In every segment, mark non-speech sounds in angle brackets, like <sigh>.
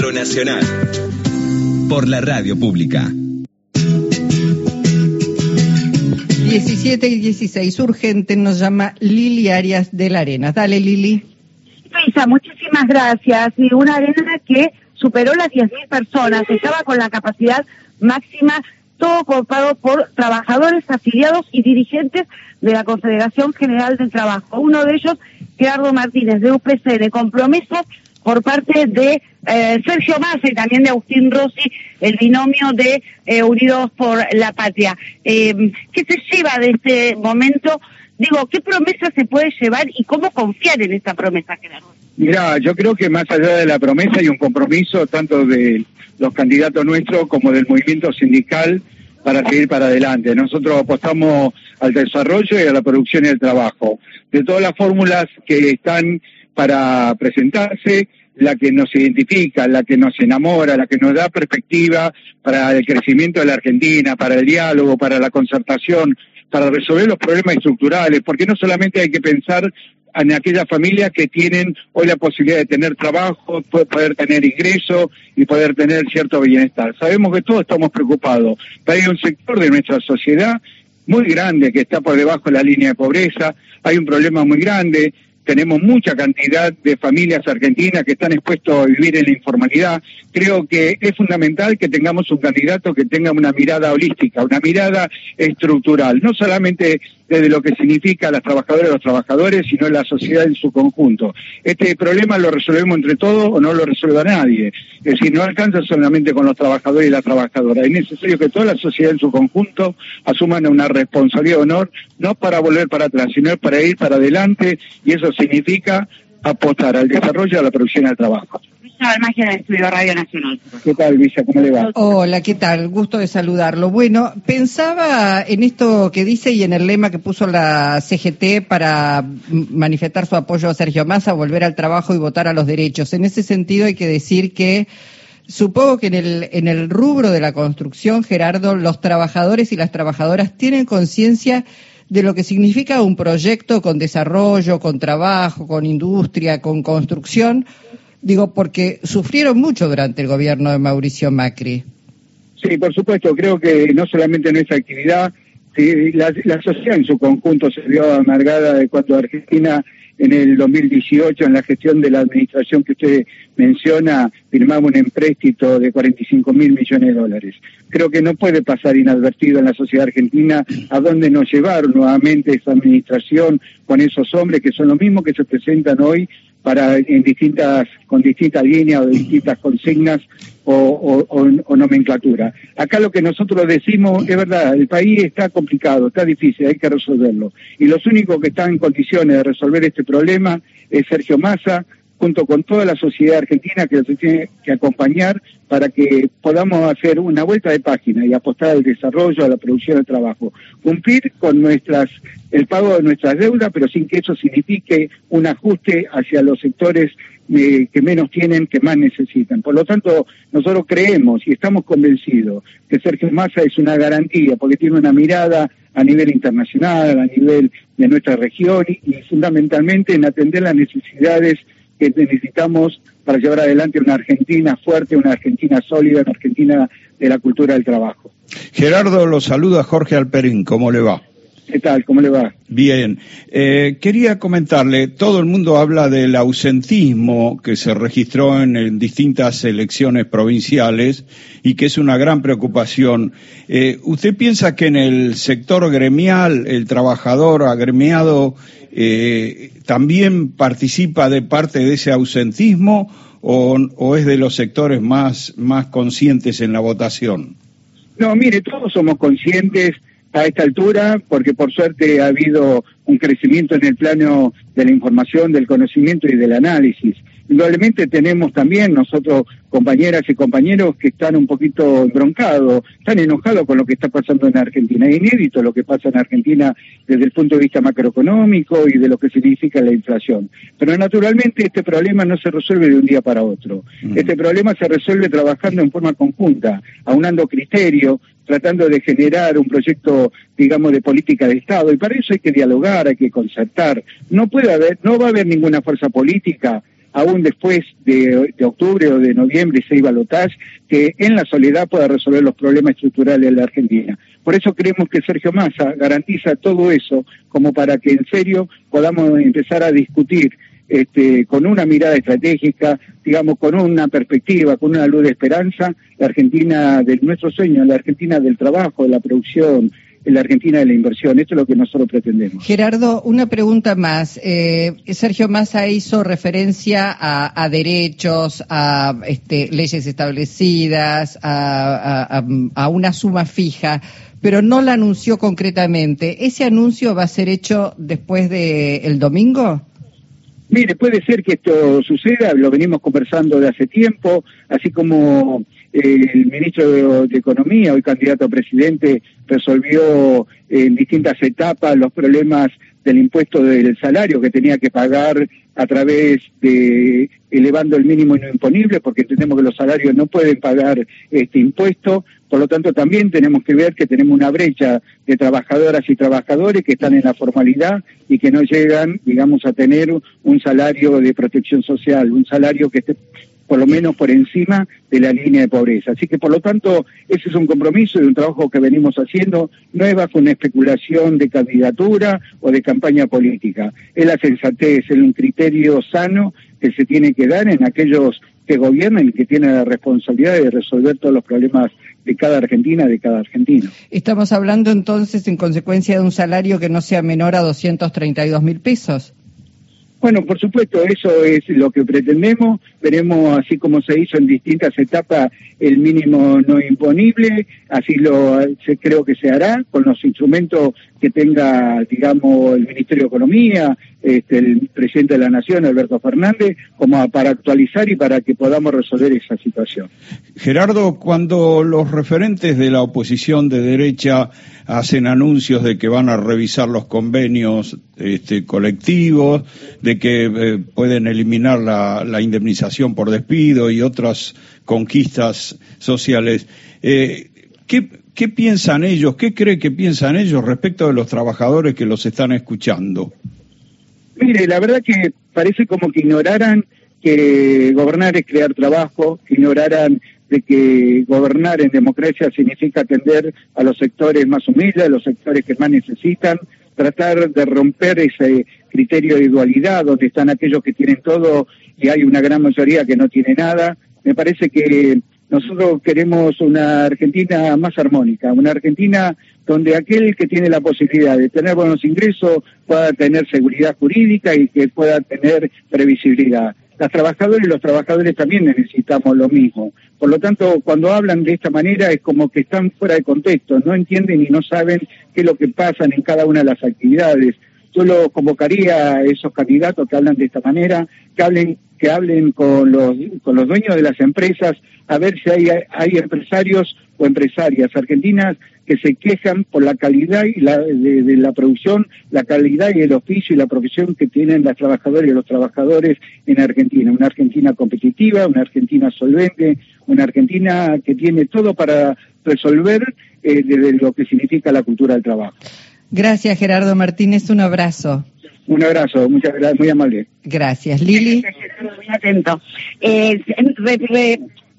Nacional. Por la radio pública. 17 y 16, urgente, nos llama Lili Arias de la Arena. Dale, Lili. Luisa, muchísimas gracias. Y una arena que superó las 10.000 personas, estaba con la capacidad máxima, todo copado por trabajadores afiliados y dirigentes de la Confederación General del Trabajo. Uno de ellos, Gerardo Martínez, de UPCN, con promesas por parte de eh, Sergio Massa y también de Agustín Rossi, el binomio de eh, Unidos por la Patria. Eh, ¿Qué se lleva de este momento? Digo, ¿qué promesa se puede llevar y cómo confiar en esta promesa, Gerardo? Mira, yo creo que más allá de la promesa hay un compromiso tanto de los candidatos nuestros como del movimiento sindical para seguir para adelante. Nosotros apostamos al desarrollo y a la producción y al trabajo. De todas las fórmulas que están para presentarse, la que nos identifica, la que nos enamora, la que nos da perspectiva para el crecimiento de la Argentina, para el diálogo, para la concertación, para resolver los problemas estructurales, porque no solamente hay que pensar en aquellas familias que tienen hoy la posibilidad de tener trabajo, poder tener ingresos y poder tener cierto bienestar. Sabemos que todos estamos preocupados, pero hay un sector de nuestra sociedad muy grande que está por debajo de la línea de pobreza, hay un problema muy grande, tenemos mucha cantidad de familias argentinas que están expuestos a vivir en la informalidad. Creo que es fundamental que tengamos un candidato que tenga una mirada holística, una mirada estructural, no solamente desde lo que significa las trabajadoras y los trabajadores, sino la sociedad en su conjunto. Este problema lo resolvemos entre todos o no lo resuelva nadie. Es decir, no alcanza solamente con los trabajadores y las trabajadoras. Es necesario que toda la sociedad en su conjunto asuman una responsabilidad de honor, no para volver para atrás, sino para ir para adelante, y eso significa apostar al desarrollo, a la producción y al trabajo. Estudio Radio Nacional. ¿Qué tal, Villa? ¿Cómo le va? Hola, ¿qué tal? Gusto de saludarlo. Bueno, pensaba en esto que dice y en el lema que puso la CGT para manifestar su apoyo a Sergio Massa, volver al trabajo y votar a los derechos. En ese sentido hay que decir que Supongo que en el, en el rubro de la construcción, Gerardo, los trabajadores y las trabajadoras tienen conciencia de lo que significa un proyecto con desarrollo, con trabajo, con industria, con construcción, Digo, porque sufrieron mucho durante el gobierno de Mauricio Macri. Sí, por supuesto, creo que no solamente en esa actividad, la, la, sociedad en su conjunto se vio amargada de cuando Argentina en el 2018, en la gestión de la administración que usted menciona, firmaba un empréstito de 45 mil millones de dólares. Creo que no puede pasar inadvertido en la sociedad argentina a dónde nos llevaron nuevamente esa administración con esos hombres que son los mismos que se presentan hoy para en distintas con distintas líneas o distintas consignas o, o, nomenclatura. Acá lo que nosotros decimos es verdad, el país está complicado, está difícil, hay que resolverlo. Y los únicos que están en condiciones de resolver este problema es Sergio Massa, junto con toda la sociedad argentina que se tiene que acompañar para que podamos hacer una vuelta de página y apostar al desarrollo, a la producción del trabajo. Cumplir con nuestras el pago de nuestras deudas, pero sin que eso signifique un ajuste hacia los sectores eh, que menos tienen, que más necesitan. Por lo tanto, nosotros creemos y estamos convencidos que Sergio Massa es una garantía, porque tiene una mirada a nivel internacional, a nivel de nuestra región y fundamentalmente en atender las necesidades que necesitamos para llevar adelante una Argentina fuerte, una Argentina sólida, una Argentina de la cultura del trabajo. Gerardo, lo saluda Jorge Alperín, ¿cómo le va? ¿Qué tal? ¿Cómo le va? Bien. Eh, quería comentarle, todo el mundo habla del ausentismo que se registró en, distintas elecciones provinciales y que es una gran preocupación. Eh, ¿Usted piensa que en el sector gremial, el trabajador agremiado, eh, también participa de parte de ese ausentismo o, o es de los sectores más, más conscientes en la votación? No, mire, todos somos conscientes a esta altura, porque por suerte ha habido un crecimiento en el plano de la información, del conocimiento y del análisis. Indudablemente tenemos también nosotros compañeras y compañeros que están un poquito embroncados, están enojados con lo que está pasando en Argentina. Es inédito lo que pasa en Argentina desde el punto de vista macroeconómico y de lo que significa la inflación. Pero naturalmente este problema no se resuelve de un día para otro. Este problema se resuelve trabajando en forma conjunta, aunando criterios, tratando de generar un proyecto, digamos, de política de Estado. Y para eso hay que dialogar, hay que concertar. No puede haber, no va a haber ninguna fuerza política aún después de, octubre o de noviembre se iba a lotar, que en la soledad pueda resolver los problemas estructurales de la Argentina. Por eso creemos que Sergio Massa garantiza todo eso como para que en serio podamos empezar a discutir este, con una mirada estratégica, digamos, con una perspectiva, con una luz de esperanza, la Argentina de nuestro sueño, la Argentina del trabajo, de la producción, la Argentina de la inversión. Esto es lo que nosotros pretendemos. Gerardo, una pregunta más. Eh, Sergio Massa hizo referencia a, derechos, a este, leyes establecidas, a, una suma fija, pero no la anunció concretamente. ¿Ese anuncio va a ser hecho después del domingo? Mire, puede ser que esto suceda, lo venimos conversando de hace tiempo, así como el ministro de, Economía, hoy candidato a presidente, resolvió en distintas etapas los problemas del impuesto del salario que tenía que pagar a través de elevando el mínimo no imponible, porque entendemos que los salarios no pueden pagar este impuesto. Por lo tanto, también tenemos que ver que tenemos una brecha de trabajadoras y trabajadores que están en la formalidad y que no llegan, digamos, a tener un salario de protección social, un salario que esté por lo menos por encima de la línea de pobreza. Así que, por lo tanto, ese es un compromiso y un trabajo que venimos haciendo, no es bajo una especulación de candidatura o de campaña política. Es la sensatez, es un criterio sano que se tiene que dar en aquellos que gobiernan y que tienen la responsabilidad de resolver todos los problemas de cada argentina, de cada argentino. Estamos hablando entonces en consecuencia de un salario que no sea menor a 232 mil pesos. Bueno, por supuesto, eso es lo que pretendemos. Veremos, así como se hizo en distintas etapas, el mínimo no imponible. Así lo se, creo que se hará con los instrumentos que tenga, digamos, el Ministerio de Economía, este, el presidente de la Nación, Alberto Fernández, como para actualizar y para que podamos resolver esa situación. Gerardo, cuando los referentes de la oposición de derecha hacen anuncios de que van a revisar los convenios este, colectivos, de que eh, pueden eliminar la, indemnización por despido y otras conquistas sociales, eh, ¿qué, ¿qué piensan ellos? ¿Qué cree que piensan ellos respecto de los trabajadores que los están escuchando? Mire, la verdad que parece como que ignoraran que gobernar es crear trabajo, ignoraran de que gobernar en democracia significa atender a los sectores más humildes, a los sectores que más necesitan, tratar de romper ese criterio de igualdad donde están aquellos que tienen todo y hay una gran mayoría que no tiene nada. Me parece que nosotros queremos una Argentina más armónica, una Argentina donde aquel que tiene la posibilidad de tener buenos ingresos pueda tener seguridad jurídica y que pueda tener previsibilidad. Las trabajadoras y los trabajadores también necesitamos lo mismo. Por lo tanto, cuando hablan de esta manera es como que están fuera de contexto, no entienden y no saben qué es lo que pasa en cada una de las actividades. Yo lo convocaría a esos candidatos que hablan de esta manera, que hablen que hablen con los, con los dueños de las empresas a ver si hay, hay empresarios o empresarias argentinas que se quejan por la calidad y la, de, la producción, la calidad y el oficio y la profesión que tienen las trabajadoras y los trabajadores en Argentina. Una Argentina competitiva, una Argentina solvente, una Argentina que tiene todo para resolver eh, lo que significa la cultura del trabajo. Gracias, Gerardo Martínez. Un abrazo. Un abrazo, muchas gracias, muy amable. Gracias, Lili. Muy atento. Eh,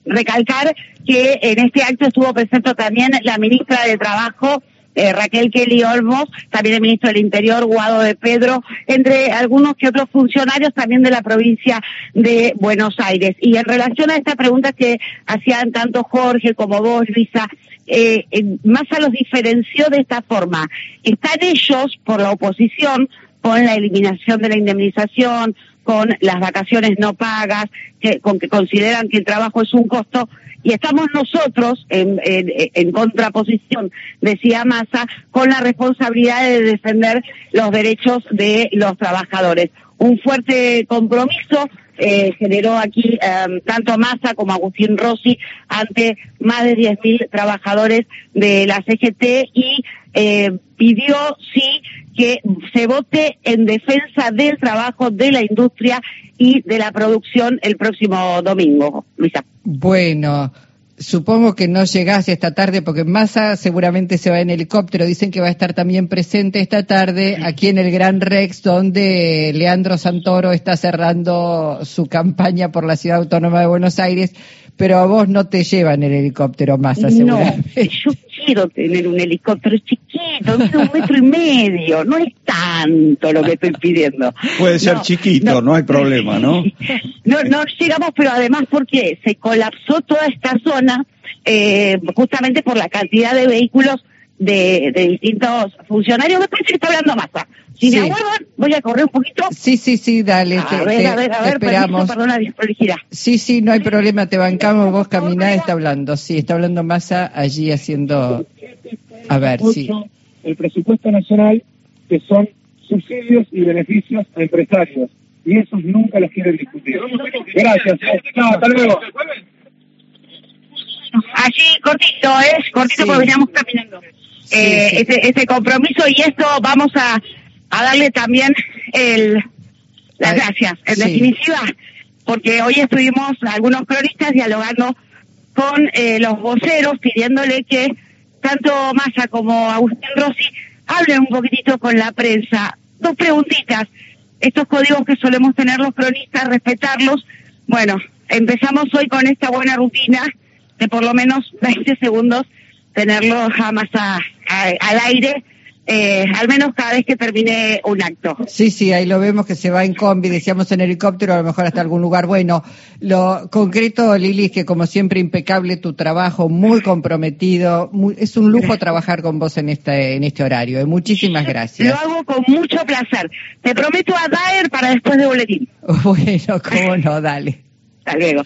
recalcar que en este acto estuvo presente también la ministra de Trabajo, eh, Raquel Kelly Olmos, también el ministro del Interior, Guado de Pedro, entre algunos que otros funcionarios también de la provincia de Buenos Aires. Y en relación a esta pregunta que hacían tanto Jorge como vos, Luisa, eh, Massa los diferenció de esta forma. Están ellos, por la oposición, con la eliminación de la indemnización, con las vacaciones no pagas, que, con que consideran que el trabajo es un costo, y estamos nosotros en, en, contraposición, decía Massa, con la responsabilidad de defender los derechos de los trabajadores. Un fuerte compromiso eh, generó aquí eh, tanto Massa como Agustín Rossi ante más de 10.000 trabajadores de la CGT y eh, pidió sí que se vote en defensa del trabajo de la industria y de la producción el próximo domingo. Luisa. Bueno. Supongo que no llegás esta tarde porque Massa seguramente se va en helicóptero. Dicen que va a estar también presente esta tarde aquí en el Gran Rex, donde Leandro Santoro está cerrando su campaña por la Ciudad Autónoma de Buenos Aires. Pero a vos no te llevan el helicóptero Massa, No, seguramente. yo quiero tener un helicóptero chiquito, de un metro y medio, no es tanto lo que estoy pidiendo. Puede ser No, chiquito, no hay problema, ¿no? <laughs> No, no llegamos, pero además porque se colapsó toda esta zona eh, justamente por la cantidad de vehículos de, de distintos funcionarios. Me parece que está hablando Massa. Si Sí. me aguardan, voy a correr un poquito. Sí, sí, sí, dale, A te, ver, te- a ver, a ver, esperamos. permiso, desprolijidad. Sí, sí, no hay problema, te bancamos, vos caminá, está hablando. Sí, está hablando Massa allí haciendo... A ver, sí. el presupuesto nacional, que son subsidios y beneficios a empresarios. Y esos nunca los quieren discutir. Gracias. No, hasta luego. Allí cortito, ¿eh? Cortito Sí. porque veníamos caminando. Sí, eh, sí. Ese, ese compromiso y esto vamos a, a darle también el, las gracias. En definitiva, porque hoy estuvimos algunos cronistas dialogando con eh, los voceros pidiéndole que tanto Massa como Agustín Rossi hablen un poquitito con la prensa. Dos preguntitas. Estos códigos que solemos tener los cronistas, respetarlos. Bueno, empezamos hoy con esta buena rutina de por lo menos <laughs> 20 segundos tenerlos a Massa a- al aire, eh, al menos cada vez que termine un acto. Sí, sí, ahí lo vemos que se va en combi, decíamos en helicóptero, a lo mejor hasta algún lugar. Bueno, lo concreto, Lili, es que como siempre impecable tu trabajo, muy comprometido, muy- es un lujo trabajar con vos en este, en este horario. eh. Muchísimas Lo gracias. hago con mucho placer. Te prometo a Daer para después de boletín. <laughs> Bueno, cómo no, dale. Hasta luego.